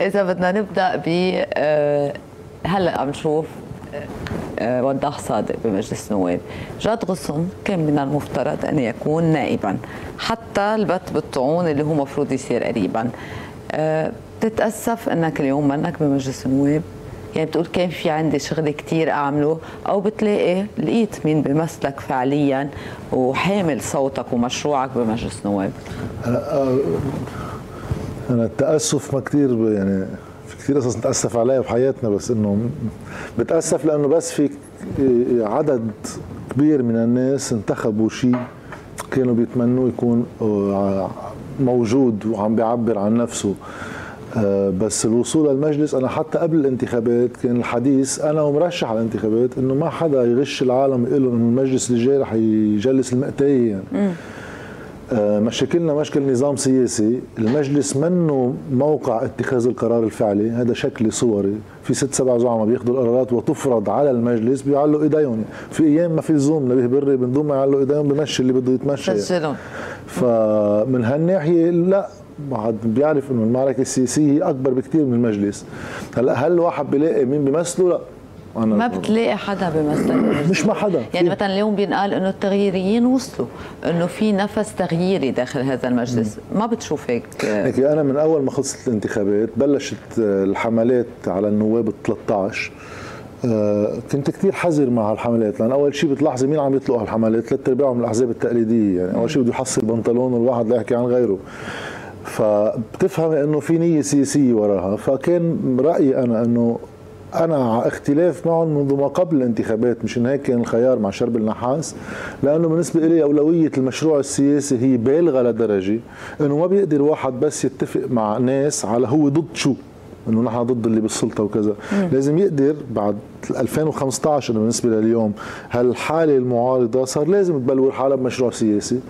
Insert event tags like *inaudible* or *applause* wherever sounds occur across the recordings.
إذا بدنا نبدأ ب آه، هلأ عم نشوف آه، وضاح صادق بمجلس النواب جاد غصن كان من المفترض أن يكون نائبا حتى البت بالطعون اللي هو مفروض يصير قريبا. بتتأسف أنك اليوم منك بمجلس النواب؟ يعني بتقول كان في عندي شغل كتير أعمله أو بتلاقي لقيت مين بمثلك فعليا وحامل صوتك ومشروعك بمجلس النواب أنا التأسف ما كتير يعني في كثير قصص نتأسف عليها بحياتنا بس إنه بتأسف لأنه بس في عدد كبير من الناس انتخبوا شيء كانوا بيتمنوا يكون موجود وعم بيعبر عن نفسه آه، بس الوصول للمجلس أنا حتى قبل الانتخابات كان الحديث أنا ومرشح على الانتخابات إنه ما حدا يغش العالم يقول إنه المجلس اللي جاي رح يجلس المأتاية يعني. آه، مشاكلنا مشكل نظام سياسي. المجلس منه موقع اتخاذ القرار الفعلي. هذا شكلي صوري. في ست سبع زعماء بياخذوا القرارات وتفرض على المجلس بيعلوا إيديهم. في أيام ما في زوم نبيه بري بنضم يعلوا إيديهم بمشي اللي بده يتمشى يعني. فمن هالناحية لا. بعد بيعرف إنه المعركة السياسية أكبر بكثير من المجلس. هلا هل الواحد بيلاقي مين بيمثله؟ لا. أنا ما بتلاقي حدا بيمثل مش ما حدا. يعني مثلا اليوم بينقال إنه التغييريين وصلوا إنه في نفس تغييري داخل هذا المجلس. ما بتشوف هيك؟ هيك أنا من أول ما خلصت الانتخابات بلشت الحملات على النواب ال 13 آه، كنت كثير حذر مع الحملات لأن أول شيء بتلاحظي مين عم يطلقوا الحملات ثلاث أرباعهم من الأحزاب التقليدية. يعني أول شيء بده يحصل بنطلون الواحد لا يحكي عن غيره. فبتفهم إنه في نية سياسية وراها. فكان رأيي أنا إنه أنا على اختلاف معهم منذ ما قبل الانتخابات مشان هيك كان الخيار مع شرب النحاس لأنه بالنسبة لي أولوية المشروع السياسي هي بالغة لدرجة إنه ما بيقدر واحد بس يتفق مع ناس على هو ضد شو إنه نحن ضد اللي بالسلطة وكذا. مم. لازم يقدر بعد 2015 بالنسبة لليوم هالحالة المعارضة صار لازم تبلور حالها بمشروع سياسي.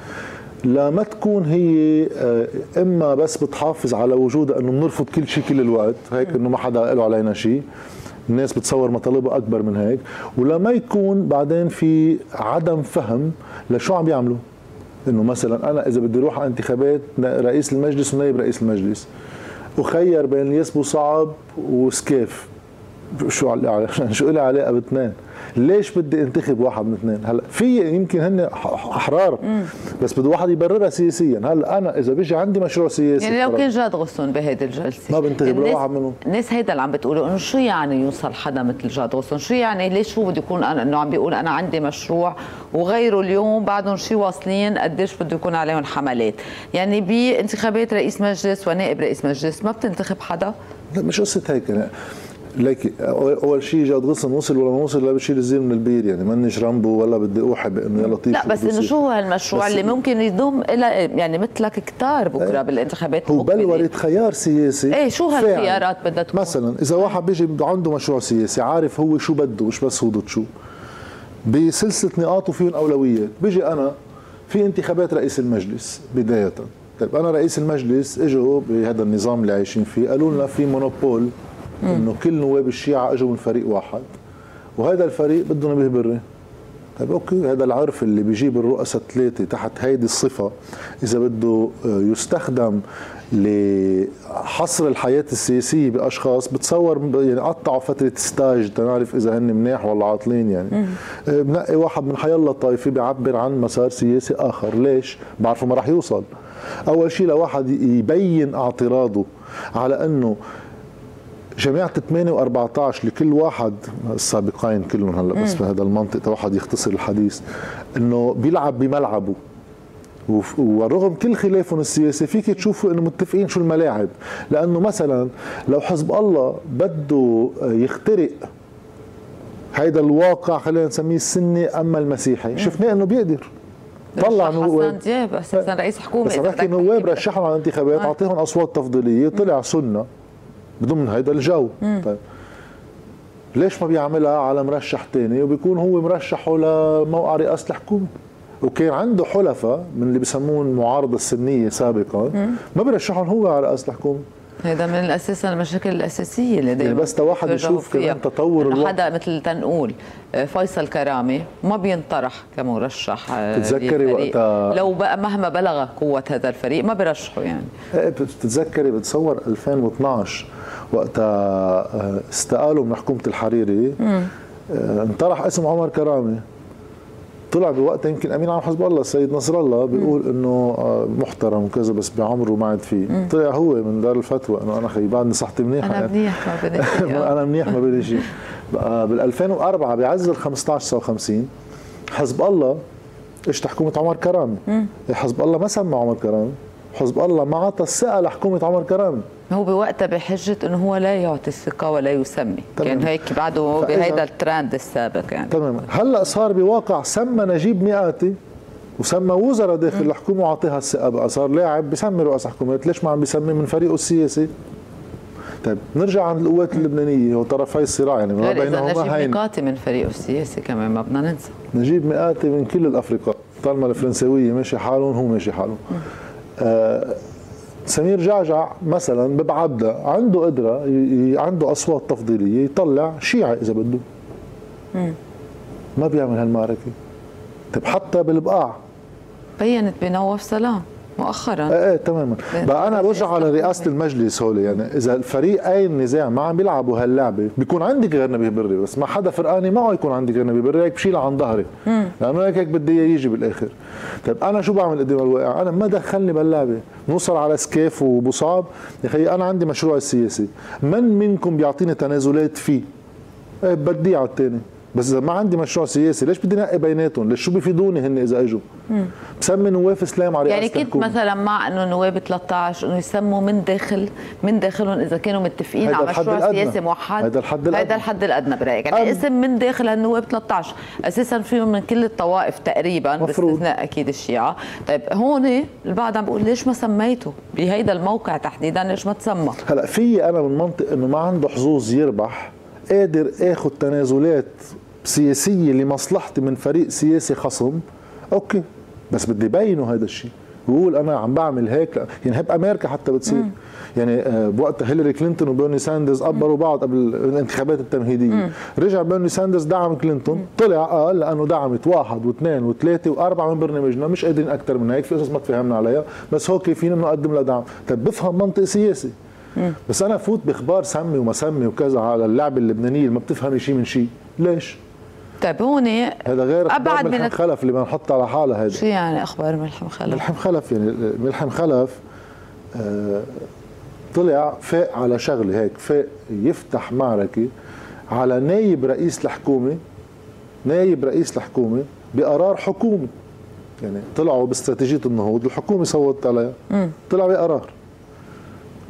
لا ما تكون هي آه، إما بس بتحافظ على وجودها إنه بنرفض كل شيء كل الوقت هيك إنه ما حدا له علينا شيء. الناس بتصور مطالبها أكبر من هيك ولا ما يكون بعدين في عدم فهم لشو عم يعملوا. إنه مثلا أنا إذا بدي أروح على انتخابات رئيس المجلس ونائب رئيس المجلس. وخير بين يسبو صعب وسكيف. شو *laughs* شو لي علاقه باثنين ليش بدي انتخب واحد من اثنين؟ هلا في يمكن هن أحرار بس بده واحد يبررها سياسيا. هلا أنا إذا بيجي عندي مشروع سياسي يعني لو كان جاد غصن بهيدي الجلسة. ما بنتخب لواحد منهم. الناس هيدا اللي عم بتقولوا إنه شو يعني يوصل حدا مثل جاد غصن؟ شو يعني ليش هو بده يكون أنا إنه عم بيقول أنا عندي مشروع وغيره اليوم بعدهم شي واصلين قديش بده يكون عليهم حملات؟ يعني بانتخابات رئيس مجلس ونائب رئيس مجلس ما بتنتخب حدا؟ لا مش قصة هيك. ليك أول شيء جاد غصن وصل ولا ما وصل لا بشيل الزين من البير يعني. مانيش رامبو ولا بدي أوحي بأنه يا لطيف لا بس إنه شو هو هالمشروع اللي ممكن يضم إلى يعني مثلك كتار بكرة إيه. بالانتخابات؟ هو بلورة خيار سياسي إيه شو هالخيارات بدها تكون؟ مثلا إذا واحد بيجي عنده مشروع سياسي عارف هو شو بده مش بس هو ضد شو. بسلسلة نقاط وفيهم اولويات بيجي أنا في انتخابات رئيس المجلس بداية. طيب أنا رئيس المجلس إجوا بهذا النظام اللي عايشين فيه قالوا لنا في monopole إنه كل نواب الشيعة إجوا من فريق واحد وهذا الفريق بده نبيه بري طيب أوكي هذا العرف اللي بيجيب الرؤساء الثلاثة تحت هيدي الصفة إذا بده يستخدم لحصر الحياة السياسية بأشخاص بتصور يعني قطعوا فترة stage تنعرف إذا هن مناح ولا عاطلين يعني. آه، بنقي واحد من حيالله طائفه بيعبر عن مسار سياسي آخر. ليش؟ بعرفه ما راح يوصل. أول شيء لواحد يبين اعتراضه على إنه جماعة 8 و14 لكل واحد السابقين كلهم هلا بس بهذا المنطق واحد يختصر الحديث إنه بيلعب بملعبه. ورغم كل خلافهم السياسي فيك تشوفوا إنه متفقين شو الملاعب. لأنه مثلا لو حزب الله بده يخترق هيدا الواقع خلينا نسميه السني أما المسيحي شفناه إنه بيقدر. طلع حسن دياب أساسا رئيس حكومة بس بحكي نواب رشحهم على الانتخابات أعطيهم أصوات تفضيلية طلع سنة. بضمن هيدا الجو. طيب ليش ما بيعملها على مرشح تاني؟ وبيكون هو مرشحه لموقع رئاسة الحكومة. وكان عنده حلفاء من اللي بسموهم المعارضة السنية سابقا. ما بيرشحهم هو على رئاسة الحكومة. هذا من الأساس المشاكل الأساسية اللي دائما يعني بس واحد يشوف كمان تطور الوقت حدا مثل تنقول آه، فيصل كرامي ما بينطرح كمرشح آه، بتتذكري وقتها؟ لو بقى مهما بلغ قوة هذا الفريق ما بيرشحوا يعني. إيه بتتذكري بتصور 2012 وقتها آه، استقالوا من حكومة الحريري. آه، انطرح اسم عمر كرامي. طلع بوقتها يمكن أمين عام حزب الله السيد نصر الله بيقول إنه آه، محترم وكذا بس بعمره ما عاد فيه. طلع هو من دار الفتوى إنه أنا خي بعدني صحتي منيحة أنا يعني. منيح ما بدي شيء. *laughs* أنا منيح ما بدي شيء. بقى بال 2004 بعز ال 15 59 حزب الله اجت حكومة عمر كرامي. حزب الله ما سمى عمر كرامي. حزب الله ما عطى الثقة لحكومة عمر كرامي. هو بوقتها بحجة إنه هو لا يعطي الثقة ولا يسمي. تمام. كان هيك بعده بهيدا الترند السابق يعني. تماما هلأ صار بواقع سمى نجيب مئاتي وسمى وزراء داخل الحكومة وعطيها الثقة بقى. صار لاعب بسمي رؤساء حكومات. ليش ما عم بيسمي من فريقه السياسي؟ طيب نرجع عند القوات اللبنانية. وطرفي الصراع يعني ما إذا نجيب بينهما هين. ميقاتي من فريقه السياسي كمان ما بدنا ننسى. نجيب مئاتي من كل الافرقاء طالما الفرنساوية ماشي حالهم هو ماشي حاله آه سمير جعجع مثلا ببعبدا عنده قدرة عنده أصوات تفضيلية يطلع شيعي إذا بده. ما بيعمل هالمعركة. طيب حتى بالبقاع. بينت بنواف سلام. مؤخرا. إيه إيه تماما. بين- بقى أنا برجع على رئاسة المجلس هول يعني إذا الفريقين النزاع ما عم بيلعبوا هاللعبة بيكون عندك غير نبيه بري بس ما حدا فرقاني معه يكون عندي غير نبيه بري هيك بشيلها عن ظهري. لأنه هيك هيك بدي إياه يجي بالآخر. طيب أنا شو بعمل قدام الواقع؟ أنا ما دخلني باللعبة. نوصل على سكاف وبو صعب يا أخي أنا عندي مشروع السياسي. من منكم بيعطيني تنازلات فيه؟ إيه بدي على الثاني بس إذا ما عندي مشروع سياسي ليش بدي نقي بيناتهم؟ ليش شو بيفيدوني هن إذا إجوا؟ بسمي نواف إسلام على يعني كنت الحكومة. مثلا مع إنه نواب 13 إنه يسموا من داخل من داخلهم إذا كانوا متفقين على مشروع الأدنى. سياسي موحد. هيدا الحد الأدنى. هيدا الحد الأدنى برأيك. يعني أم- اسم من داخل هالنواب 13 أساسا فيهم من كل الطوائف تقريبا مفروض. باستثناء أكيد الشيعة. طيب هون البعض عم بيقول ليش ما سميته؟ بهيدا الموقع تحديدا ليش ما تسمى؟ هلأ في أنا من منطق إنه ما عنده حظوظ يربح قادر آخذ تنازلات سياسية لمصلحتي من فريق سياسي خصم أوكي بس بدي بينه هذا الشيء بقول أنا عم بعمل هيك. يعني هي بامريكا حتى بتصير. يعني آه، بوقت هيلاري كلينتون وبيرني ساندرز قبروا بعض قبل الانتخابات التمهيدية. رجع بيرني ساندرز دعم كلينتون طلع قال لأنه دعمت واحد واثنين وثلاثة وأربعة من برنامجنا مش قادرين أكثر من هيك في قصص ما تفهمنا عليها بس هو كيفين إنه أقدم لها دعم. طيب بفهم منطق سياسي. بس أنا فوت بإخبار سمي وما سمي وكذا على اللعبه اللبنانيه اللي ما بتفهمي شيء من شيء ليش؟ طيب هون هذا غير أبعد من ملحم خلف اللي بنحطها على حالها هذا شو يعني إخبار ملحم خلف؟ ملحم خلف يعني ملحم خلف آه، طلع فاق على شغلة هيك فاق يفتح معركة على نايب رئيس الحكومة نايب رئيس الحكومة بقرار حكومي. يعني طلعوا باستراتيجية النهوض الحكومة صوتت عليها. طلع بقرار.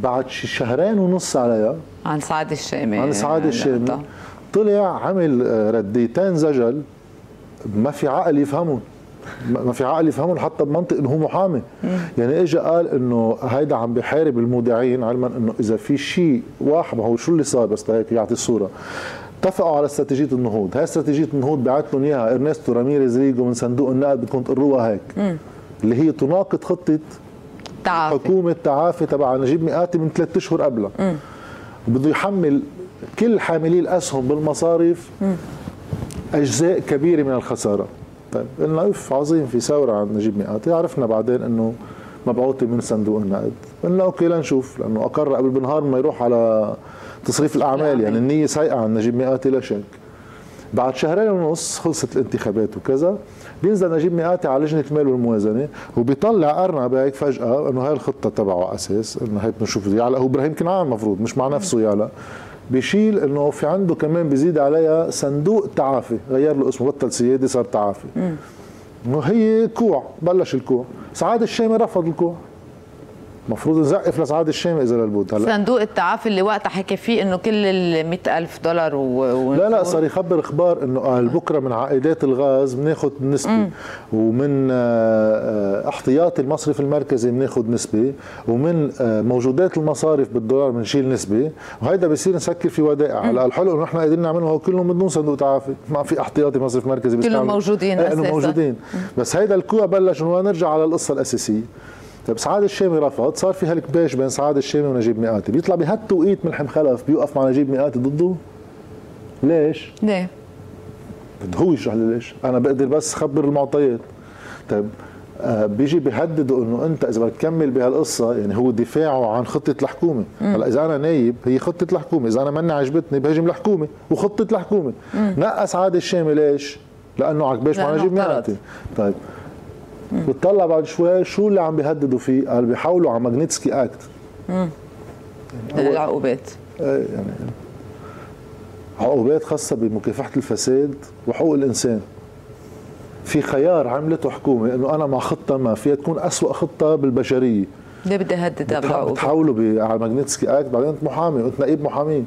بعد شي شهرين ونص عليها. عن سعادة الشامي. عن سعادة الشامي. لقطة. طلع عمل آه، رديتين زجل. ما في عقل يفهمهم ما ما في عقل يفهمهم حتى بمنطق إنه هو محامي. يعني اجى قال إنه هيدا عم بحارب المودعين علما إنه إذا في شيء واحد ما هو شو اللي صار بس هيك يعطي الصورة. اتفقوا على استراتيجية النهوض. هاي استراتيجية النهوض بعت لهم إياها إرنستو راميريز ريجو من صندوق النقد بدكم تقروها هيك. اللي هي تناقض خطة تعافي حكومة تعافي تبع نجيب ميقاتي من ثلاثة أشهر قبلها. وبده يحمل كل حاملي الأسهم بالمصارف أجزاء كبيرة من الخسارة. طيب قلنا اف عظيم في ثورة عند نجيب ميقاتي عرفنا بعدين إنه مبعوثة من صندوق النقد. قلنا أوكي لنشوف لأنه أقر قبل بنهار ما يروح على تصريف الأعمال. يعني النية سيئه عن نجيب مئاتي لا شك بعد شهرين ونص خلصت الانتخابات وكذا. بينزل نجيب مئاتي على لجنة المال والموازنة وبيطلع ارنب هيك فجأة إنه هاي الخطة تبعه على أساس إنه هيك بنشوف يعلق هو إبراهيم كنعان المفروض مش مع نفسه يعلق بيشيل إنه في عنده كمان بيزيد عليها صندوق تعافي غير له اسمه بطل سيادي صار تعافي. إنه هي كوع بلش الكوع. سعاد الشامي رفض الكوع. المفروض نزقف لسعاد الشامي إذا للبود هلا صندوق التعافي اللي وقتها حكى فيه إنه كل ال ألف دولار و... و... لا لا صار يخبر إخبار إنه قال بكرة من عائدات الغاز بناخذ نسبة ومن آه، آه، احتياطي المصرف المركزي بناخذ نسبة ومن آه، موجودات المصارف بالدولار بنشيل نسبة وهيدا بصير نسكر في ودائع. هلا الحلو إنه نحن قادرين نعملها كلهم بدون صندوق تعافي ما في احتياطي مصرف مركزي كلهم موجودين أساساً. موجودين. بس هيدا الكوع بلش إنه نرجع على القصة الأساسية. طيب سعاد الشامي رفض. صار في هالكباش بين سعاد الشامي ونجيب مئاتي بيطلع بهالتوقيت ملحم خلف بيوقف مع نجيب مئاتي ضده؟ ليش؟ ليه؟ بده هو يشرح لي ليش. أنا بقدر بس خبر المعطيات. طيب آه، بيجي بيهددوا إنه أنت إذا بدك تكمل بهالقصة يعني هو دفاعه عن خطة الحكومة. هلا إذا أنا نايب هي خطة الحكومة. إذا أنا ماني عجبتني بهاجم الحكومة وخطة الحكومة. نقص سعادة الشامي ليش؟ لأنه عجباش ما أجيب نعمتي طيب بتطلع بعد شوي شو اللي عم بيهددوا فيه؟ قال بيحولوا على Magnitsky Act يعني العقوبات آه، يعني عقوبات خاصة بمكافحة الفساد وحقوق الإنسان. في خيار عملته حكومة إنه أنا مع خطة ما فيها تكون أسوأ خطة بالبشرية. ليه بدي اهددها بالعقوبه؟ بتحولوا على ماجنيتسكي اكت بعدين انت محامي وانت نقيب محامين.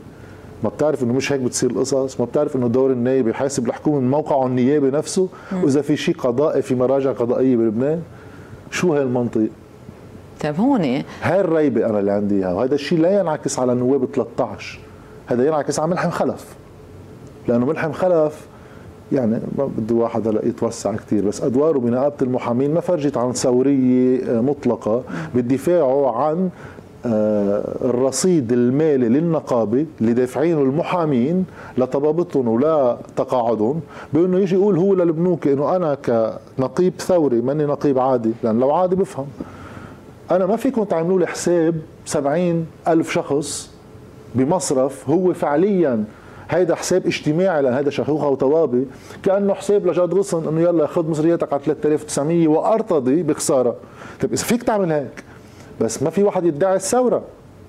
ما بتعرف إنه مش هيك بتصير القصص ما بتعرف إنه دور النايب يحاسب الحكومة من موقعه النيابي نفسه وإذا في شيء قضائي في مراجع قضائية بلبنان شو هي المنطق طيب هون هاي الريبة أنا اللي عندي إياها وهذا الشيء لا ينعكس على النواب 13 هذا ينعكس على ملحم خلف لأنه ملحم خلف يعني ما بده واحد هلا يتوسع كثير بس أدواره بنقابة المحامين ما فرجت عن ثورية آه، مطلقة بالدفاع عن الرصيد المالي للنقابه اللي دافعينه المحامين لطبابتهم ولا تقاعدهم بأنه يجي يقول هو للبنوك إنه أنا كنقيب ثوري ماني نقيب عادي لأن لو عادي بفهم. أنا ما فيكم تعملوا لي حساب 70 ألف شخص بمصرف هو فعليا هيدا حساب اجتماعي لأن هيدا شيخوخه وطوابي كأنه حساب لجاد غصن إنه يلا خذ مصرياتك على 3900 وأرتضي بخسارة. طيب إذا فيك تعمل هيك بس ما في واحد يدعي الثورة.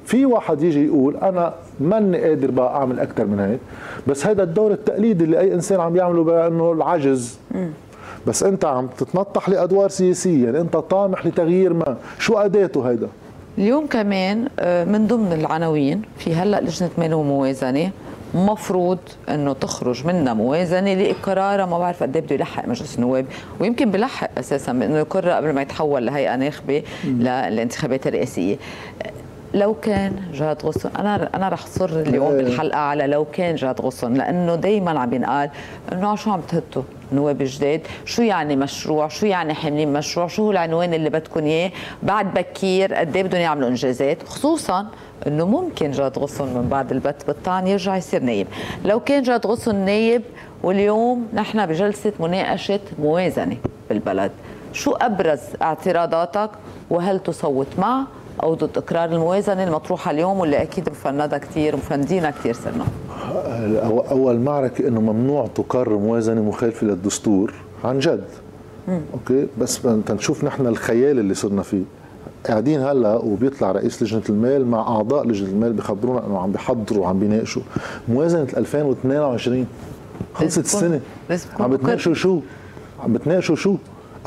في واحد يجي يقول أنا ماني قادر بقى أعمل أكثر من هيك. بس هذا الدور التقليدي اللي أي إنسان عم يعمله بانه العجز. بس أنت عم تتنطح لأدوار سياسية. يعني أنت طامح لتغيير ما. شو أداته هيدا؟ اليوم كمان آه، من ضمن العناوين في هلأ لجنة مال وموازنه مفروض إنه تخرج منا موازنة لإقرارها. ما بعرف قد إيه بده يلحق مجلس النواب ويمكن بلحق أساسا بإنه يقرر قبل ما يتحول لهيئة ناخبة للانتخابات الرئاسية. لو كان جهاد غصن أنا أنا رح صر اليوم إيه. بالحلقة على لو كان جهاد غصن لأنه دائما عم ينقال إنه شو عم تهتوا نواب جداد شو يعني مشروع؟ شو يعني حاملين مشروع؟ شو هو العنوان اللي بدكم إياه؟ بعد بكير قد إيه بدهم يعملوا إنجازات؟ خصوصا إنه ممكن جاد غصن من بعد البت بالطعن يرجع يصير نايب. لو كان جاد غصن نايب واليوم نحن بجلسة مناقشة موازنة بالبلد. شو أبرز اعتراضاتك؟ وهل تصوت مع أو ضد إقرار الموازنة المطروحة اليوم؟ واللي أكيد مفندها كثير مفندينها كثير صرنا أول معركة إنه ممنوع تقرر موازنة مخالفه للدستور عن جد. مم. أوكي؟ بس تنشوف نحن الخيال اللي صرنا فيه. قاعدين هلا وبيطلع رئيس لجنة المال مع أعضاء لجنة المال بخبرونا إنه عم بيحضروا وعم بيناقشوا. موازنة 2022 خلصت السنة عم بتناقشوا شو؟ عم بتناقشوا شو؟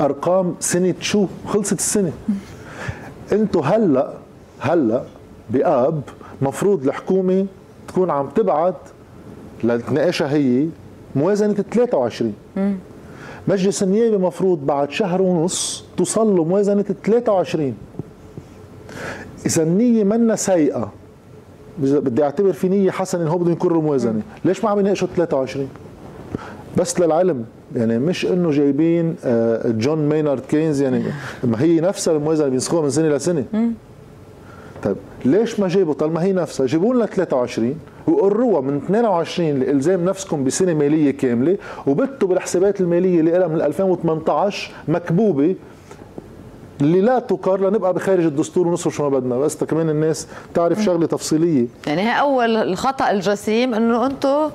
أرقام سنة شو؟ خلصت السنة. أنتم هلا هلا بآب مفروض الحكومة تكون عم تبعت لتناقشها هي موازنة 23 مجلس النيابة مفروض بعد شهر ونص توصل له موازنه 23 إذا النيه منا سيئة. بدي أعتبر في نية حسنة هو بدهم يكرروا موازنه ليش ما عم يناقشوا 23 بس للعلم. يعني مش إنه جايبين آه، جون مينارد كينز يعني ما هي نفسها الموازنة بينسخوها من سنة لسنه طيب ليش ما جابوا؟ طالما هي نفسها. جيبوا لنا 23 وقروها من 22 لإلزام نفسكم بسنة مالية كاملة وبتوا بالحسابات المالية اللي لها من 2018 مكبوبة اللي لا تقر لنبقى بخارج الدستور ونصرف شو ما بدنا. بس كمان الناس تعرف شغلة تفصيلية. يعني هي أول الخطأ الجسيم إنه أنتم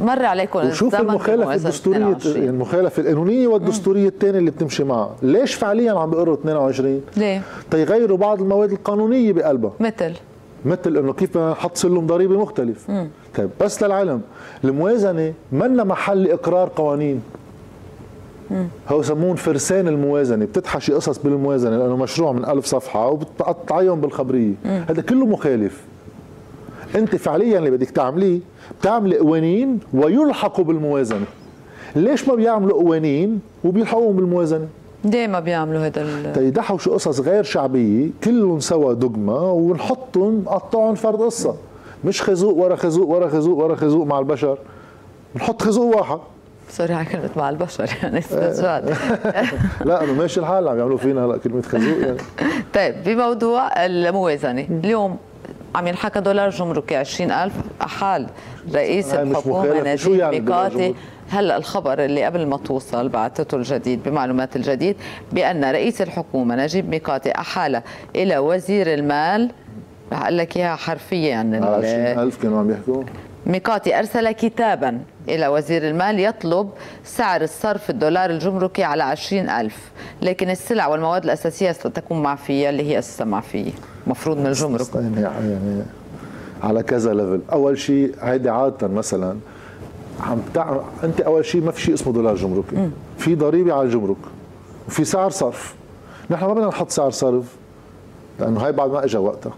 مر عليكم وشوف المخالفة الدستورية المخالفة القانونية والدستورية الثانية اللي بتمشي معها. ليش فعليا عم بيقروا 22 ليه؟ تيغيروا بعض المواد القانونية بقلبها. مثل؟ مثل إنه كيف بدنا نحط سلم ضريبي مختلف. مم. طيب بس للعلم الموازنة منا محل إقرار قوانين. هو يسمون فرسان الموازنة بتتحشي قصص بالموازنة لأنه مشروع من ألف صفحة وبتقطعيهم بالخبرية. هذا كله مخالف. أنت فعليا اللي بدك تعمليه بتعملي قوانين ويلحقوا بالموازنة. ليش ما بيعملوا قوانين وبيلحقوهم بالموازنة؟ ليه ما بيعملوا هذا ال... تيدحوا شو قصص غير شعبية كلهم سوا دغما ونحطهم نقطعهم فرد قصة. مش خازوق ورا خازوق ورا خازوق ورا خازوق مع البشر نحط خازوق واحد. سوري على كلمة مع البشر يعني استجاد *laughs* لا انه ماشي الحال عم يعملوا فينا هلأ كلمة خازوق يعني. *laughs* طيب بموضوع الموازنة. اليوم عم ينحكى دولار جمركي 20000 أحال رئيس الحكومة نجيب يعني ميقاتي. هلأ الخبر اللي قبل ما توصل بعثته الجديد بمعلومات الجديد بأن رئيس الحكومة نجيب ميقاتي أحال إلى وزير المال. قال لك إياها حرفيا. يعني 20000 كانوا عم يحكوا. ميقاتي أرسل كتابا إلى وزير المال يطلب سعر الصرف الدولار الجمركي على عشرين ألف لكن السلع والمواد الأساسية ستكون معفية اللي هي أساسا معفية مفروض من الجمرك. يعني, يعني على كذا ليفل أول شيء هيدي عادة مثلا عم تع... أنت أول شيء ما في شيء اسمه دولار جمركي. في ضريبة على الجمرك وفي سعر صرف. نحن ما بدنا نحط سعر صرف لأنه هاي بعد ما اجى وقتها.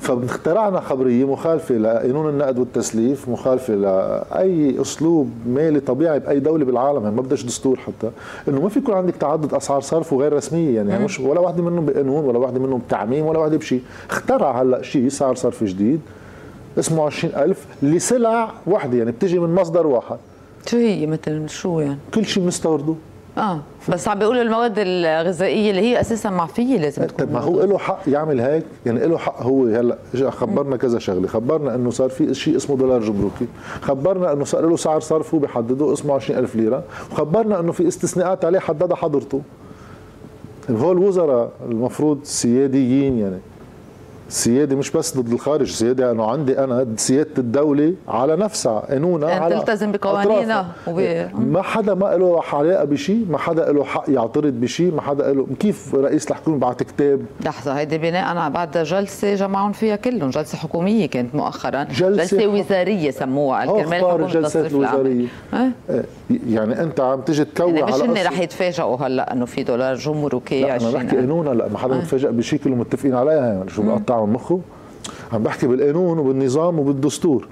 فاخترعنا خبرية مخالفة لقانون النقد والتسليف مخالفة لأي أسلوب مالي طبيعي بأي دولة بالعالم يعني ما بدش دستور حتى. إنه ما في يكون عندك تعدد أسعار صرف وغير رسمية يعني, يعني مش ولا واحدة منهم بقانون ولا واحدة منهم بتعميم ولا واحدة بشيء اخترع هلأ شيء سعر صرف جديد اسمه 20000 لسلع واحدة يعني بتجي من مصدر واحد. شو هي مثل شو يعني؟ كل شيء بنستورده آه. بس عم بيقولوا المواد الغذائية اللي هي أساسا معفية لازم تكون طيب ما هو له حق يعمل هيك؟ يعني له حق هو هلأ خبرنا كذا شغلة خبرنا إنه صار في شيء اسمه دولار جمركي خبرنا إنه صار له سعر صرف هو بيحدده اسمه 20000 ليرة وخبرنا إنه في استثناءات عليه حددها حضرته. هول الوزراء المفروض سياديين يعني. سيادة مش بس ضد الخارج سيادة انه عندي أنا سيادة الدولة على نفسها قانونها يعني على تلتزم بقوانينها وب... ما حدا ما له علاقه بشيء ما حدا له حق يعترض بشيء ما حدا له كيف رئيس الحكومة بعت كتاب؟ لحظة هيدي بناء على بعد جلسة جمعهم فيها كلهم جلسة حكومية كانت مؤخرا جلسة, جلسة وزارية سموها حكومه الجلسات الوزاريه أه؟ يعني أنت عم تجي تكوع يعني مش هن رح يتفاجئوا هلأ إنه في دولار جمركي لا أنا بحكي قانون هلا ما حدا متفاجئ أه؟ بشيء كلهم متفقين عليها يعني شو بقطع من مخه عم بحكي بالقانون وبالنظام وبالدستور.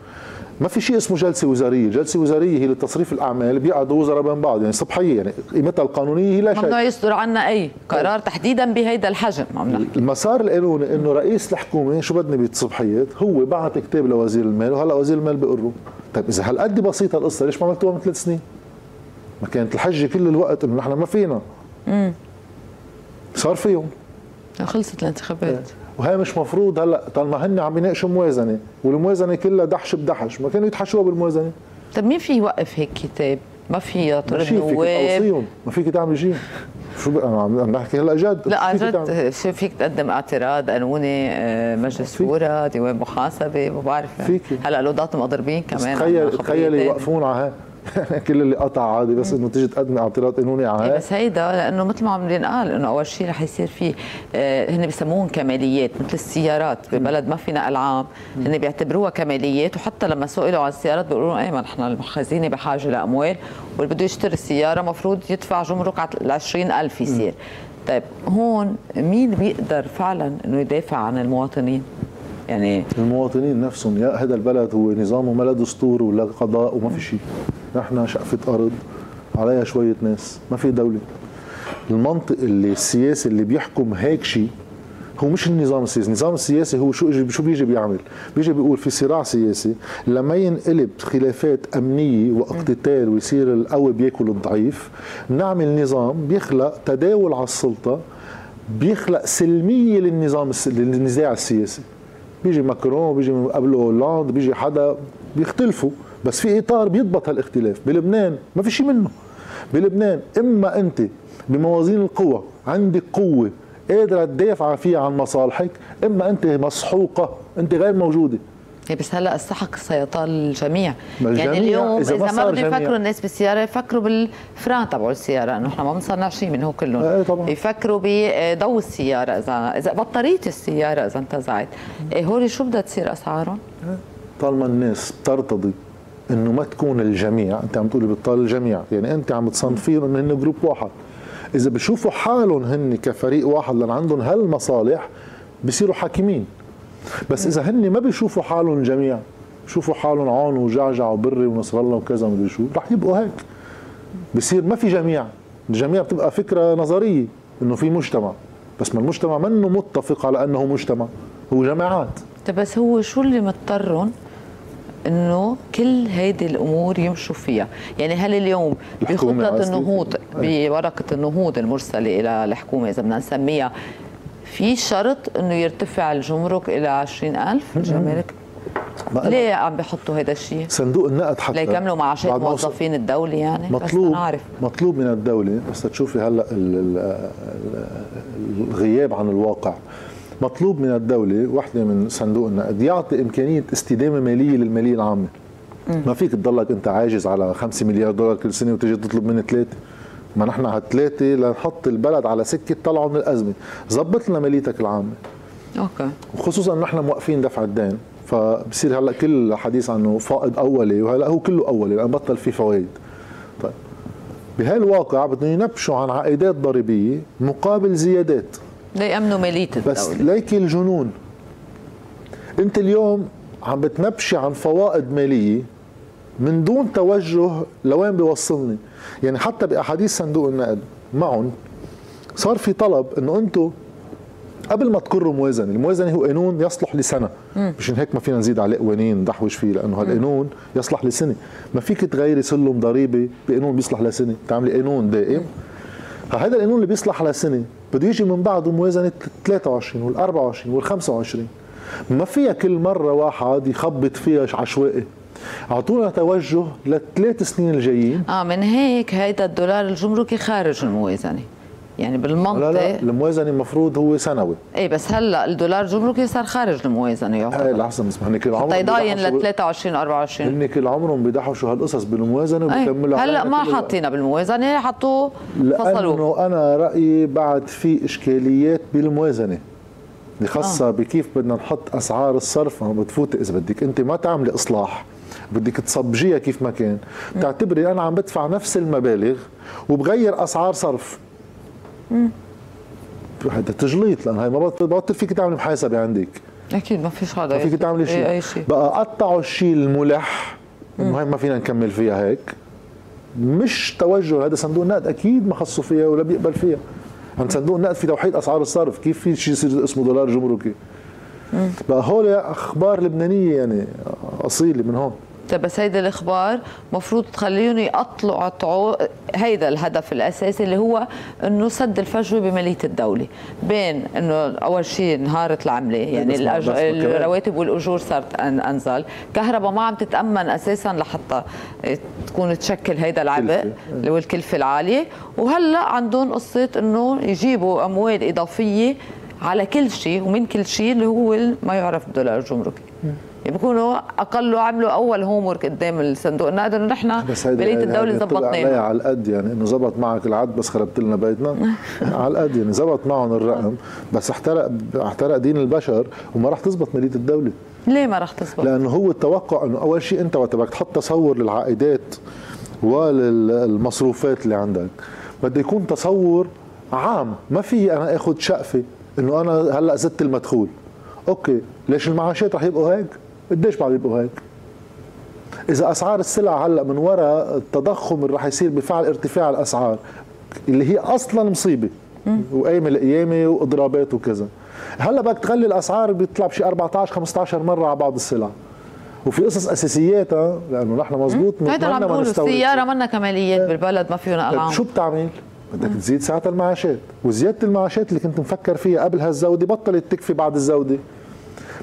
ما في شيء اسمه جلسة وزارية، جلسة وزارية هي لتصريف الأعمال بيقعدوا وزراء بين بعض يعني صبحية يعني قيمتها القانونية هي لا شيء. ممنوع يصدر عنا أي قرار تحديدا بهيدا الحجم عم نحكي المسار القانوني إنه رئيس الحكومة شو بدنا بالصبحيات؟ هو بعث كتاب لوزير المال وهلا وزير المال بيقره طيب إذا هالقد بسيطة القصة ليش ما عملتوها من ثلاث سنين؟ ما كانت الحجة كل الوقت إنه نحن ما فينا. امم صار فيهم. خلصت الانتخابات. وهي مش مفروض هلا طالما هن عم يناقشوا موازنة والموازنة كلها دحش بدحش ما كانوا يتحشوها بالموازنة. طيب مين في يوقف هيك كتاب؟ ما في يطرد النواب؟ ما فيك تعمل شيء. شو بقى؟ عم نحكي هلا جد. لا عن جد شو فيك تقدم اعتراض قانوني آه، مجلس شورى ديوان محاسبة؟ ما بعرف. فيك. هلا القضاة مقدربين كمان؟ تخيل تخيل يوقفون على هيك *laughs* كل اللي قطع عادي بس إنه تيجي تقدم اعتراض قانوني على إيه بس هيدا لأنه مثل ما عم ينقال إنه أول شيء رح يصير في آه هن بسموهم كماليات مثل السيارات ببلد ما في نقل عام هن بيعتبروها كماليات وحتى لما سئلوا عن السيارات بيقولوا إيه ما نحن الخزينه بحاجة لأموال واللي بده يشتري السيارة مفروض يدفع جمرك على 20000 يصير. طيب هون مين بيقدر فعلا إنه يدافع عن المواطنين؟ يعني المواطنين نفسهم يا هذا البلد هو نظامه ما له دستور ولا قضاء وما في شيء. نحن شقفة أرض عليها شوية ناس ما في دولة المنطق اللي السياسي اللي بيحكم هيك شيء هو مش النظام السياسي، النظام السياسي هو شو شو بيجي بيعمل؟ بيجي بيقول في صراع سياسي لما ينقلب خلافات أمنية واقتتال ويصير القوي بياكل الضعيف، نعمل نظام بيخلق تداول على السلطة بيخلق سلمية للنظام للنزاع السياسي. بيجي ماكرون بيجي قبله هولاند بيجي حدا بيختلفوا بس في إطار بيضبط هالاختلاف. بلبنان ما في شيء منه. بلبنان إما أنت بموازين القوى عندك قوة قادرة تدافع فيها عن مصالحك إما أنت مسحوقة أنت غير موجودة. إيه، بس هلا السحق سيطال الجميع. يعني اليوم إذا, إذا ما بده يفكروا الناس بالسيارة يفكروا بالفران تبعوا السيارة. انه إحنا ما بنصنع شيء منه كلهم. إيه طبعا. يفكروا بضوء السيارة إذا إذا بطارية السيارة إذا انتزعت. إيه هول شو بدها تصير أسعارهم؟ طالما الناس بترتضي إنه ما تكون الجميع أنت عم تقولي بتطال الجميع يعني أنت عم تصنفيهم انه هن جروب واحد. إذا بشوفوا حالهم هن كفريق واحد لأن عندهم هالمصالح بصيروا حاكمين. بس إذا هن ما بيشوفوا حالهم جميع بشوفوا حالهم عون وجعجع وبري ونصر الله وكذا مدري شو رح يبقوا هيك. بصير ما في جميع. الجميع بتبقى فكرة نظرية إنه في مجتمع. بس ما المجتمع منه متفق على أنه مجتمع هو جماعات. طيب بس هو شو اللي مضطرهم؟ إنه كل هيدي الأمور يمشوا فيها. يعني هل اليوم بخطة النهوض بورقة النهوض المرسلة إلى الحكومة إذا بدنا نسميها في شرط إنه يرتفع الجمرك إلى 20000 الجمارك ليه عم بيحطوا هذا الشيء؟ صندوق النقد حتى. ليكملوا معاشات موظفين الدولة يعني؟ مطلوب بس مطلوب من الدولة بس تشوفي هلأ الغياب عن الواقع. مطلوب من الدولة وحدة من صندوق النقد يعطي إمكانية استدامة مالية للمالية العامة. ما فيك تضلك أنت عاجز على 5 مليار دولار كل سنة وتجي تطلب مني ثلاثة. ما نحن على ثلاثة لنحط البلد على سكة طلعوا من الأزمة. زبط لنا ماليتك العامة. أوكي. وخصوصا نحن موقفين دفع الدين. فبصير هلأ كل حديث عنه فائض أولي وهلأ هو كله أولي لأن بطل في فوائد. طيب. بهالواقع بدهم ينبشوا عن عائدات ضريبية مقابل زيادات. ليأمنوا ماليه الدولة بس ليك الجنون. انت اليوم عم بتنبشي عن فوائد مالية من دون توجه لوين بيوصلني. يعني حتى بأحاديث صندوق النقد معهم صار في طلب إنه أنتم قبل ما تقروا موازنة، الموازنة هو قانون يصلح لسنة. مشان هيك ما فينا نزيد عليه قوانين ندحوش فيه لأنه هالقانون يصلح لسنة، ما فيك تغيري سلم ضريبي بقانون بيصلح لسنة، تعملي قانون دائم. هذا القانون اللي بيصلح لسنة بده يجي من بعده موازنة 23 وال 24 وال 25 ما فيها كل مرة واحد يخبط فيها عشوائي. أعطونا توجه للثلاث سنين الجايين. آه من هيك هيدا الدولار الجمركي خارج الموازنة. يعني بالمنطق لا لا الموازنة المفروض هو سنوي. إيه بس هلأ الدولار الجمركي صار خارج الموازنة يعتبر إيه لحظة اسمح كل عمرهم يضاين ل 23 24 هن كل عمرهم بيدحشوا هالقصص بالموازنة وبيكملوا هلأ ما حاطينها بالموازنة حطوه فصلوه. لأنه أنا رأيي بعد في إشكاليات بالموازنة خاصة آه. بكيف بدنا نحط أسعار الصرف. ما بتفوت إذا بدك أنت ما تعملي إصلاح بدك تصبجيها كيف ما كان. بتعتبري أنا عم بدفع نفس المبالغ وبغير أسعار صرف. هذا تجليط لأن هاي ما بطل فيك تعمل محاسبه عندك. أكيد ما فيش هذا ما فيك تعملي شيء. أي شيء. بقى قطعوا الشيء الملح. انه هاي ما فينا نكمل فيها هيك. مش توجه هذا صندوق النقد أكيد ما خصوا فيها ولا بيقبل فيها. عند صندوق النقد في توحيد أسعار الصرف. كيف في شيء يصير اسمه دولار جمركي؟ بقى هول أخبار لبنانية يعني أصيلة من هون. بس هيدا الإخبار مفروض تخليهم يقطعوا هيدا الهدف الأساسي اللي هو إنه سد الفجوة بماليه الدولة. بين إنه أول شيء انهارت العملة يعني الأج... الرواتب والأجور صارت انزل كهرباء ما عم تتأمن أساسا لحتى تكون تشكل هيدا العبء اللي هو الكلفة العالية. وهلأ عندهم قصة إنه يجيبوا أموال إضافية على كل شيء ومن كل شيء اللي هو ما يعرف بدولار جمركي يعني بيكونوا أقل عملوا أول هوم ورك قدام الصندوق. النقد إنه نحن بلية الدولة ظبطناها. على القد يعني إنه زبط معك العد بس خربت لنا بيتنا. *laughs* على القد يعني زبط معهم الرقم. بس احترق احترق دين البشر وما راح تزبط ماليه الدولة. ليه ما راح تزبط؟ لأنه هو التوقع إنه أول شيء أنت وقت بدك تحط تصور للعائدات وللمصروفات اللي عندك. بده يكون تصور عام. ما في أنا آخذ شقفة إنه أنا هلأ زدت المدخول. أوكي ليش المعاشات رح يبقوا هيك؟ قديش بعد يبقوا هيك؟ إذا أسعار السلع هلأ من وراء التضخم اللي رح يصير بفعل ارتفاع الأسعار اللي هي أصلا مصيبة. وقايمة القيامه وإضرابات وكذا. هلأ بدك تغلي الأسعار بيطلع بشي 14 15 مرة على بعض السلع. وفي قصص أساسياتها لأنه نحن مزبوط هيدا عم بقول السياره منا كماليات بالبلد ما فينا العام شو بتعمل؟ بدك تزيد ساعتها المعاشات. وزيادة المعاشات اللي كنت مفكر فيها قبل هالزودة بطلت تكفي بعد الزودة.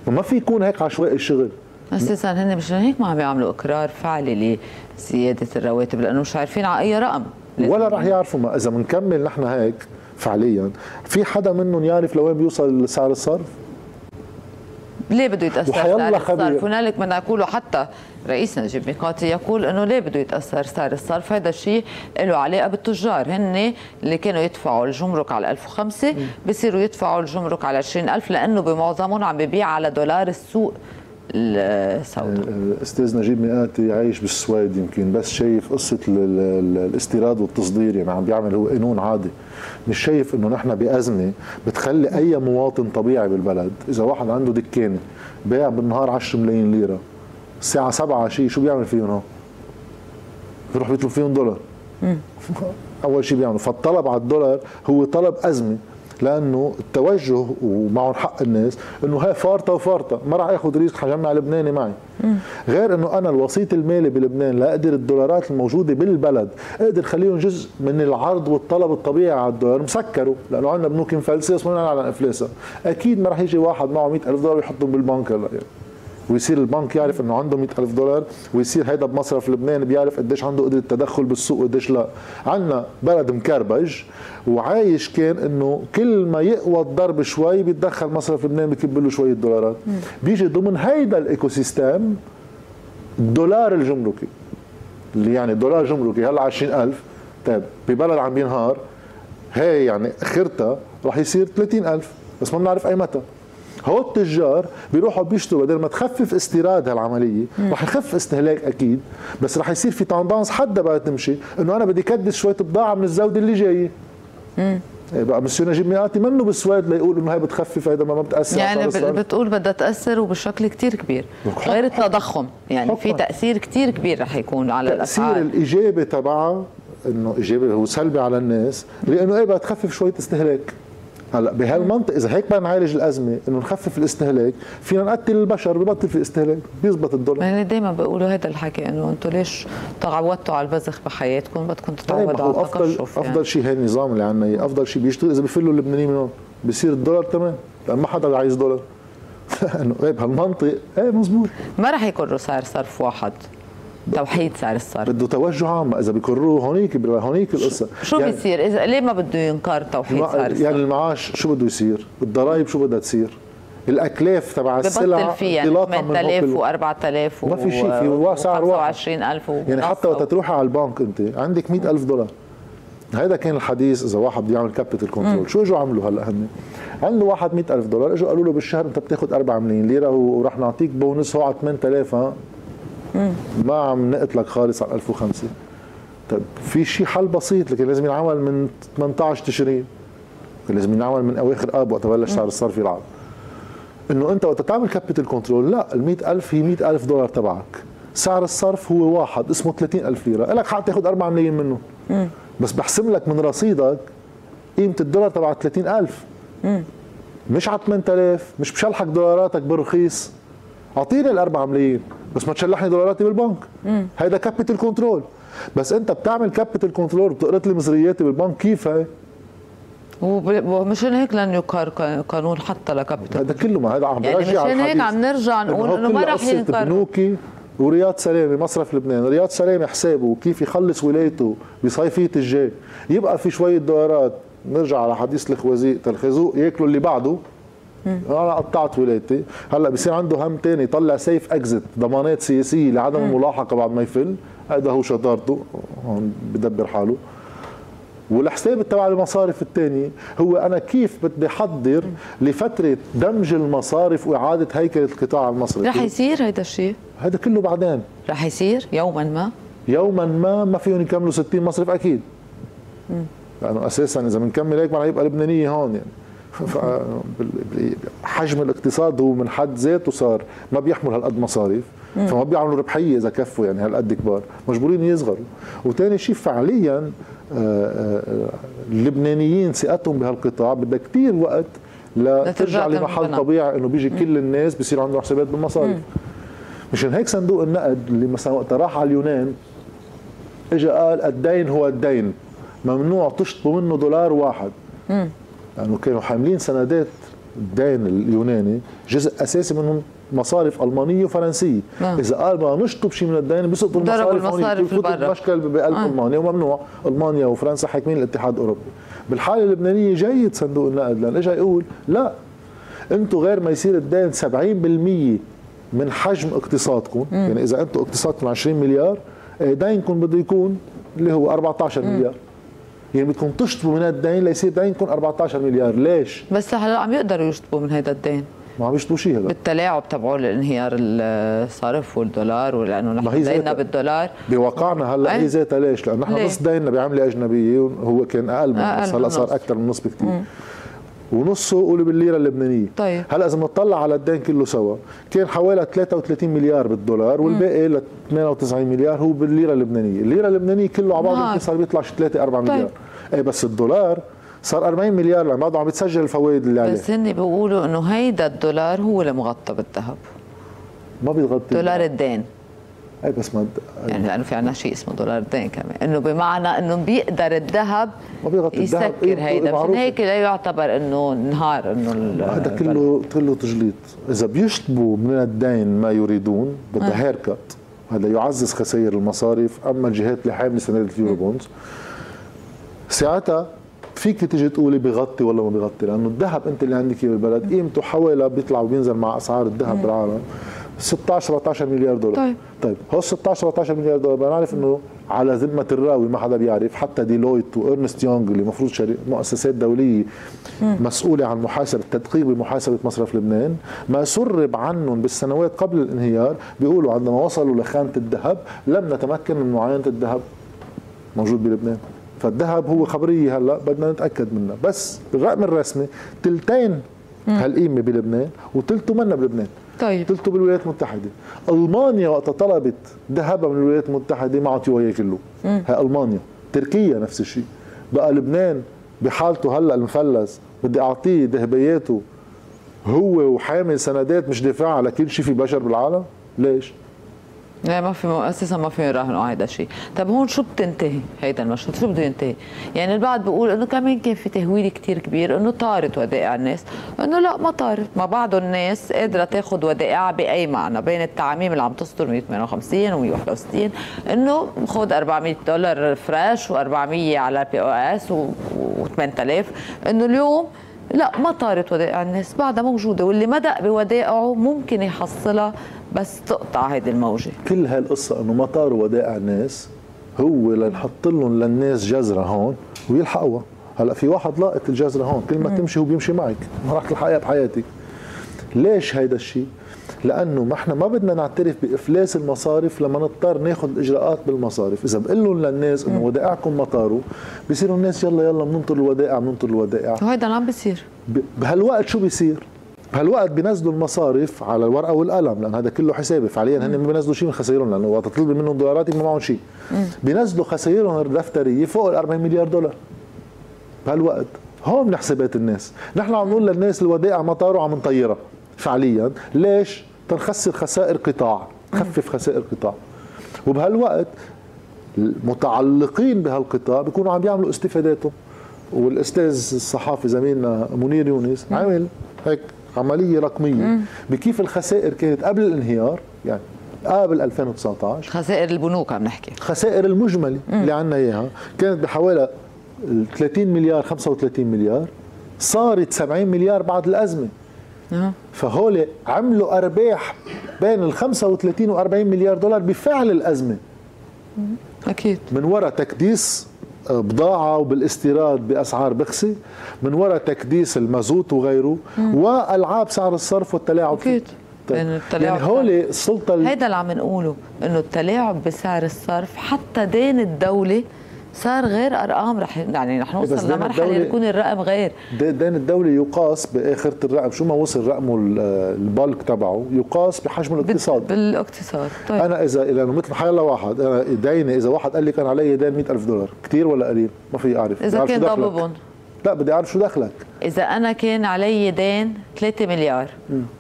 ما في يكون هيك عشوائي الشغل أساسا هن مشان هيك ما عم بيعملوا إقرار فعلي لزيادة الرواتب؟ لأنه مش عارفين على أي رقم. ولا رح يعرفوا. ما إذا بنكمل نحن هيك فعليا في حدا منهم يعرف لوين بيوصل سعر الصرف؟ ليه بده يتأثر سعر الصرف؟ هنالك بدنا نقوله حتى رئيس نجيب ميقاتي يقول إنه ليه بده يتأثر سعر الصرف هذا الشيء له علاقة بالتجار. هن اللي كانوا يدفعوا الجمرك على 1005 بصيروا يدفعوا الجمرك على 20000 لأنه بمعظمهم عم ببيع على دولار السوق السوداء الاستاذ نجيب مئاتي عايش بالسويد يمكن بس شايف قصة الاستيراد والتصدير يعني عم بيعمل هو قانون عادي. مش شايف إنه نحن بأزمة بتخلي أي مواطن طبيعي بالبلد إذا واحد عنده دكانة بايع بالنهار 10 ملايين ليرة الساعة 7 شيء شو بيعمل فيهم هون؟ بيروح بيطلب فيهم دولار. *laughs* أول شيء بيعملوا. فالطلب على الدولار هو طلب أزمة لأنه التوجه ومعهم حق الناس إنه هاي فارطة وفارطة ما راح آخذ ريسك حجمع لبناني معي. غير إنه أنا الوسيط المالي بلبنان لا أقدر الدولارات الموجودة بالبلد أقدر خليهم جزء من العرض والطلب الطبيعي على الدولار مسكروا لأنه عندنا بنوك مفلسه وصرنا على افلاسها أكيد ما راح يجي واحد معه 100000 دولار ويحطهم بالبنك هلا. يعني. ويصير البنك يعرف إنه عنده 100000 دولار ويصير هيدا بمصرف لبنان بيعرف قديش عنده قدرة تدخل بالسوق وقديش لا. عندنا بلد مكربج وعايش كان إنه كل ما يقوى الضرب شوي بيتدخل مصرف لبنان بكب له شوية دولارات. بيجي ضمن هيدا ال ecosystem الدولار الجمركي. اللي يعني دولار جمركي هلا 20000 طيب ببلد عم بينهار هي يعني اخرتها رح يصير 30000 بس ما بنعرف أي متى. هو التجار بيروحوا بيشتروا بدل ما تخفف استيراد هالعمليه رح يخف استهلاك أكيد بس رح يصير في tendance حدا بقى تمشي إنه أنا بدي كدس شوية بضاعة من الزود اللي جاية. إيه بقى مسيو نجيب مئاتي منه بالسواد ليقول إنه هي بتخفف هيدا ما بتأثر يعني بتقول بدها تأثر وبشكل كثير كبير. غير التضخم يعني في تأثير كثير كبير رح يكون على الأسعار. تاثير الإيجابي تبعها إنه إيجابي هو سلبي على الناس لأنه إيه بتخفف شوية استهلاك. هلا بهالمنطق إذا هيك بدنا نعالج الأزمة إنه نخفف الاستهلاك فينا نقتل البشر ببطل في استهلاك بيزبط الدولار يعني دائما بيقولوا هذا الحكي إنه أنتم ليش تعودتوا على البذخ بحياتكم؟ بدكم تتعودوا على التقشف يعني. أفضل شيء هي النظام اللي عندنا أفضل شيء بيشتغل إذا بفلوا اللبنانيين من هون بصير الدولار تمام لأن ما حدا عايز دولار انه إيه بهالمنطق إيه مزبوط. ما راح يكون سعر صرف واحد. توحيد سعر الصرف. بده توجه عام إذا بيكرروه هونيك هونيك القصة. شو يعني بيصير؟ إذا ليه ما بده ينكر توحيد سعر الصرف يعني المعاش شو بده يصير؟ الضرائب شو بدها تصير؟ الأكلاف تبع السلع ببطل في يعني 8000 و4000 ما في شيء في سعر واحد 25000 يعني حتى وقت تروحي على البنك أنت عندك 100000 دولار. هذا كان الحديث إذا واحد بده يعمل capital control شو إجوا عملوا هلأ هن عنده واحد 100000 دولار إجوا قالوا له بالشهر أنت بتاخذ 4 ملايين ليرة ورح نعطيك بونس هو على 8000 ها؟ ما عم نقتلك خالص على 1005 طيب في شيء حل بسيط لكن لازم ينعمل من 18 تشرين. لازم ينعمل من أواخر آب وقت بلش سعر الصرف يلعب إنه أنت وقت تعمل capital control لا ال 100000 هي 100000 دولار تبعك. سعر الصرف هو واحد اسمه 30000 ليرة. لك حق تاخذ 4 ملايين منه. بس بحسم لك من رصيدك قيمة الدولار تبع 30000 مش على 8000 مش بشلحك دولاراتك بالرخيص. أعطيني ال 4 ملايين. بس ما تشلحني دولاراتي بالبنك. هيدا capital control بس انت بتعمل capital control بتقرط لي مصرياتي بالبنك كيف هي؟ ومشان هيك لن يقر قانون حتى ل capital هذا كله ما هذا عم يعني مشان هيك عم نرجع نقول إنه ما راح ينقر. بنوكي ورياض سلامة مصرف لبنان. رياض سلامة حسابه كيف يخلص ولايته بصيفية الجاي. يبقى في شوية دولارات نرجع على حديث الخوازيق الخازوق ياكلوا اللي بعده. أنا قطعت ولايتي هلأ بصير عنده هم تاني يطلع safe exit ضمانات سياسية لعدم الملاحقه بعد ما يفل. هذا هو شطارته. هون بدبر حاله. والحساب تبع المصارف الثاني هو أنا كيف بدي أحضر لفترة دمج المصارف وإعادة هيكلة القطاع المصرفي رح يصير هيدا الشيء؟ هذا كله بعدين. رح يصير؟ يوما ما؟ يوما ما ما فيهم يكملوا 60 مصرف أكيد. لأنه أساسا إذا بنكمل هيك ما رح يبقى لبنانيه هون يعني. حجم الاقتصاد هو من حد ذاته صار ما بيحمل هالقد مصاريف فما بيعملوا ربحية إذا كفوا يعني هالقد كبار. مجبورين يصغروا. وثاني شيء فعليا آه، آه، اللبنانيين ثقتهم بهالقطاع بدها كثير وقت لترجع لمحل طبيعي إنه بيجي كل الناس بصير عندهم حسابات بالمصاريف. مشان هيك صندوق النقد اللي مثلا وقت راح على اليونان اجى قال الدين هو الدين. ممنوع تشطبوا منه دولار واحد. لأنه كانوا حاملين سندات الدين اليوناني جزء أساسي منهم مصارف ألمانية وفرنسية آه. إذا قال بدنا نشطب شيء من الدين بيسقطوا المصارف المصارف هون مشكل بقلب آه. المانيا وممنوع ألمانيا وفرنسا حاكمين الاتحاد الأوروبي بالحالة اللبنانية جيد صندوق النقد لأن اجى يقول لا أنتم غير ما يصير الدين 70% من حجم اقتصادكم مم. يعني إذا أنتم اقتصادكم 20 مليار آه، دينكم بده يكون اللي هو 14 مم. مليار يعني بدكم تشطبوا من الدين ليصير دينكم 14 مليار. ليش؟ بس هلا عم يقدروا يشطبوا من هذا الدين. ما عم يشطبوا شيء هلا. بالتلاعب تبعوا الانهيار الصرف والدولار ولأنه نحن ديننا بالدولار. بواقعنا هلا هي ذاتها ليش؟ لأنه نحن نص ديننا بعملة أجنبية وهو كان أقل من نص. هلا صار أكثر من نص بكثير ونصه قولوا بالليرة اللبنانية. طيب. هلا إذا بنطلع على الدين كله سوا كان حوالي 33 مليار بالدولار والباقي ل 98 مليار هو بالليرة اللبنانية. الليرة اللبنانية كله على بعضه صار بيطلع شي 3 4 طيب. مليار. إيه بس الدولار صار 40 مليار بعده عم بتسجل الفوائد اللي عليه. بس هن بيقولوا إنه هيدا الدولار هو اللي مغطى بالذهب. ما بيغطي دولار الدين. اي بس ما يعني لأنه في عندنا شيء اسمه دولار الدين كمان. إنه بمعنى إنه بيقدر الذهب ما بيغطي يسكر قيمته هيدا. من هيك لا يعتبر إنه نهار إنه هذا كله كله تجليط. إذا بيشطبوا من الدين ما يريدون بدها haircut هذا يعزز خسائر المصارف أما الجهات اللي حاملة سندات ال Eurobonds ساعتها فيك تيجي تقولي بغطي ولا ما بغطي؟ لأنه الذهب أنت اللي عندك إياه بالبلد قيمته حوالي بيطلع وبينزل مع أسعار الذهب بالعالم. 16 17 مليار دولار. طيب. طيب هو 16 17 مليار دولار بنعرف إنه على ذمة الراوي ما حدا بيعرف حتى ديلويت وارنست يونغ اللي المفروض. مؤسسات دولية مسؤولة عن محاسبة التدقيق بمحاسبة مصرف لبنان. ما سرب عنهم بالسنوات قبل الانهيار بيقولوا عندما وصلوا لخانة الذهب لم نتمكن من معاينة الذهب موجود بلبنان. فالذهب هو خبريه هلأ بدنا نتأكد منها بس بالرقم الرسمي تلتين هالقيمة بلبنان وتلته منا بلبنان. طيب. تلته بالولايات المتحدة. ألمانيا وقت طلبت ذهبها من الولايات المتحدة ما اعطيوها اياه كله هي ألمانيا. تركيا نفس الشيء. بقى لبنان بحالته هلأ المفلس بدي أعطيه ذهبياته هو وحامل سندات مش دفاع على كل شيء في بشر بالعالم. ليش؟ لا ما في أساسا ما في يراهنوا هيدا الشيء. طب هون شو بتنتهي؟ هيدا المشهد شو بده ينتهي؟ يعني البعض بيقول إنه كمان كان في تهويل كتير كبير إنه طارت ودائع الناس. إنه لا ما طارت. ما بعض الناس قادرة تاخذ ودائعها بأي معنى بين التعاميم اللي عم تصدر 158 و 161 إنه خذ 400 دولار fresh و400 على بي أو إس و8000 إنه اليوم لا ما طارت ودائع الناس بعدها موجودة واللي مطير ودائعه ممكن يحصلها بس تقطع هيدي الموجة. كل هالقصة إنه ما طارت ودائع الناس هو لنحط لهم للناس جزرة هون ويلحقوها. هلأ في واحد لاقط الجزرة هون كل ما تمشي هو بيمشي معك. ما راح تلحقيها بحياتك. ليش هيدا الشيء لأنه ما إحنا ما بدنا نعترف بإفلاس المصارف لما نضطر ناخذ الاجراءات بالمصارف. إذا بقول لهم للناس إنه ودائعكم مطاروا بصيروا الناس يلا يلا بننطر الودائع بننطر الودائع. وهيدا اللي عم بيصير بهالوقت شو بيصير؟ بهالوقت بينزلوا المصارف على الورقة والقلم لأن هذا كله حسابي. فعليا هن ما بينزلوا شيء من خسائرهم لأنه وقت تطلبي منهم دولارات ما معهم شيء بينزلوا خسائرهم الدفترية فوق ال 40 مليار دولار. بهالوقت. هون من حسابات الناس. نحن عم نقول للناس الودائع مطار وعم نطيرها. فعليا. ليش؟ تنخسر خسائر قطاع. تخفف خسائر قطاع. وبهالوقت المتعلقين بهالقطاع بيكونوا عم يعملوا استفاداتهم. والأستاذ الصحافي زميلنا منير يونس عمل هيك عملية رقمية بكيف الخسائر كانت قبل الانهيار يعني قبل 2019 خسائر البنوك عم نحكي. خسائر المجملة اللي عندنا إياها كانت بحوالي 30 مليار 35 مليار صارت 70 مليار بعد الأزمة. فهول عملوا أرباح بين ال 35 و 40 مليار دولار بفعل الأزمة أكيد من وراء تكديس بضاعة وبالاستيراد بأسعار بخسة من وراء تكديس المازوت وغيره وألعاب سعر الصرف والتلاعب. أكيد. طيب. يعني هول السلطة ال- هيدا اللي عم نقوله إنه التلاعب بسعر الصرف حتى دين الدولة صار غير أرقام رح يعني رح نوصل لمرحلة يكون الرقم غير. دين الدولة يقاس بآخرة الرقم. شو ما وصل رقمه ال- البالك تبعه يقاس بحجم الاقتصاد. بالاقتصاد. طيب. أنا اذا لأنه مثل حيلا واحد أنا ديني إذا واحد قال لي كان علي دين 100000 دولار كثير ولا قليل؟ ما في أعرف. إذا كان. ضببهم لا بدي أعرف شو دخلك. إذا أنا كان علي دين 3 مليار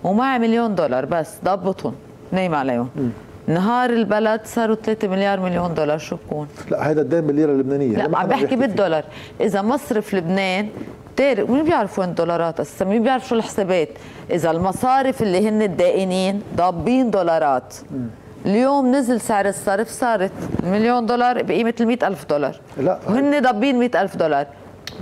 ومعي مليون دولار بس ضبطهم. نايم عليهم. نهار البلد صاروا 3 مليار مليون دولار شو بكون؟ لا هذا الدين بالليرة اللبنانية لا ما عم بحكي. بالدولار إذا مصرف لبنان تارك مين بيعرف وين الدولارات أساسا مين بيعرف شو الحسابات إذا المصارف اللي هن الدائنين ضابين دولارات اليوم نزل سعر الصرف صارت المليون دولار بقيمة ال ألف دولار لا. وهن ضابين 100 ألف دولار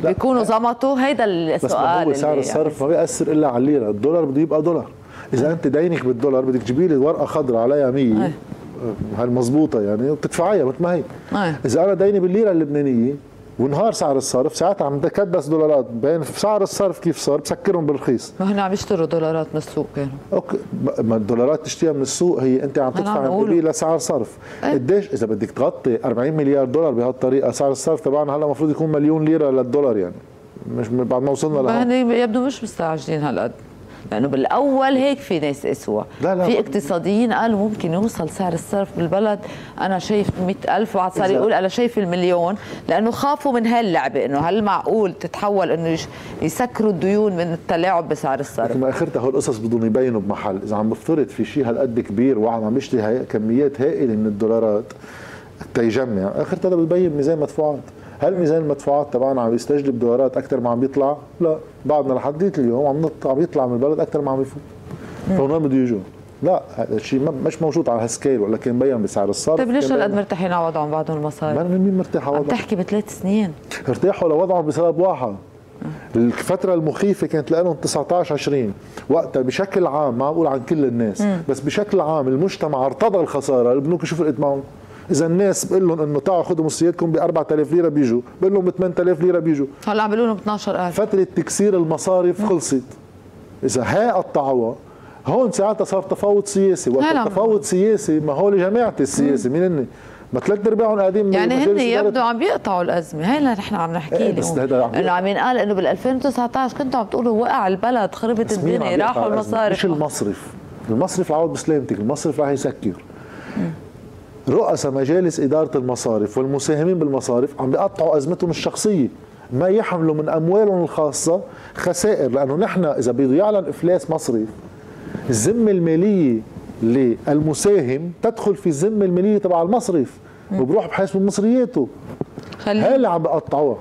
لا. بيكونوا زمطوا هيدا السؤال بس هو سعر الصرف ما بيأثر إلا على الليرة الدولار بده يبقى دولار إذا أنت دينك بالدولار بدك تجيبي لي ورقة خضراء عليها 100 أي. هاي المضبوطه يعني وبتدفعيها مثل ما هي أي. إذا أنا ديني بالليرة اللبنانية ونهار سعر الصرف ساعتها عم بكدس دولارات بين سعر الصرف كيف صار بسكرهم بالرخيص. ما هن عم يشتروا دولارات من السوق كانوا. أوكي ما الدولارات تشتريها من السوق هي أنت عم عم تدفع. قبيل لسعر صرف. قديش؟ إذا بدك تغطي 40 مليار دولار بهالطريقه سعر الصرف تبعنا هلا المفروض يكون مليون ليرة للدولار يعني. مش بعد ما وصلنا لهون. هن يبدو مش مستعجلين هالقد. لأنه بالأول هيك في ناس اسوا لا لا في ما- اقتصاديين قالوا ممكن يوصل سعر الصرف بالبلد. أنا شايف 100000 وبعد صار إذا- يقول أنا شايف المليون لأنه خافوا من هاللعبة إنه هل معقول تتحول إنه يسكروا الديون من التلاعب بسعر الصرف؟ لكن باخرتها هول القصص بدهم يبينوا بمحل. إذا عم بفترض في شيء هالقد كبير وعم عم يشتري كميات هائلة من الدولارات تيجمع. اخرتها ببين ميزان مدفوعات. هل ميزان المدفوعات تبعنا عم يستجلب دولارات أكثر ما عم بيطلع؟ لا. بعدنا لحديت اليوم عم عم يطلع من البلد أكثر ما عم يفوت. فهون وين بده يجوا؟ لا هذا الشيء مش موجود على هالسكيل ولا كان مبين بسعر الصرف طيب ليش هالقد مرتاحين على وضعهم بعدهم المصاري؟ ما مين مرتاح على عم وضعه تحكي بثلاث سنين. ارتاحوا لوضعهم بسبب واحد. الفترة المخيفة كانت لهم 19 20 وقتها بشكل عام ما بقول عن كل الناس بس بشكل عام المجتمع ارتضى الخسارة البنوك شوف معهم إذا الناس بقول لهم إنه تعالوا خذوا مصرياتكم ب 4000 ليرة بيجوا بقول لهم ب 8000 ليرة بيجوا. هلا عم بيقولوا لهم 12000 فترة تكسير المصارف خلصت. إذا هاي قطعوها هون ساعتها صار تفاوض سياسي وقت. التفاوض سياسي ما هو لجماعة السياسي مين هن؟ ما ثلاث ارباعهم قاعدين يعني هن يبدو عم بيقطعوا الأزمة هي اللي نحن عم نحكي بس اليوم. هذا عم إنه عم ينقال إنه بال 2019 كنتوا عم تقولوا وقع البلد خربت الدنيا راحوا الأزمة؟ مش المصارف المصرف. المصرف العوض بسلامتك المصرف راح يسكر. رؤساء مجالس إدارة المصارف والمساهمين بالمصارف عم بيقطعوا أزمتهم الشخصية. ما يحملوا من أموالهم الخاصة خسائر لأنه نحن إذا بده يعلن إفلاس مصرف الذمة المالية للمساهم تدخل في الذمة المالية تبع المصرف وبروح بحاسب مصرياته. اللي عم بقطعوها.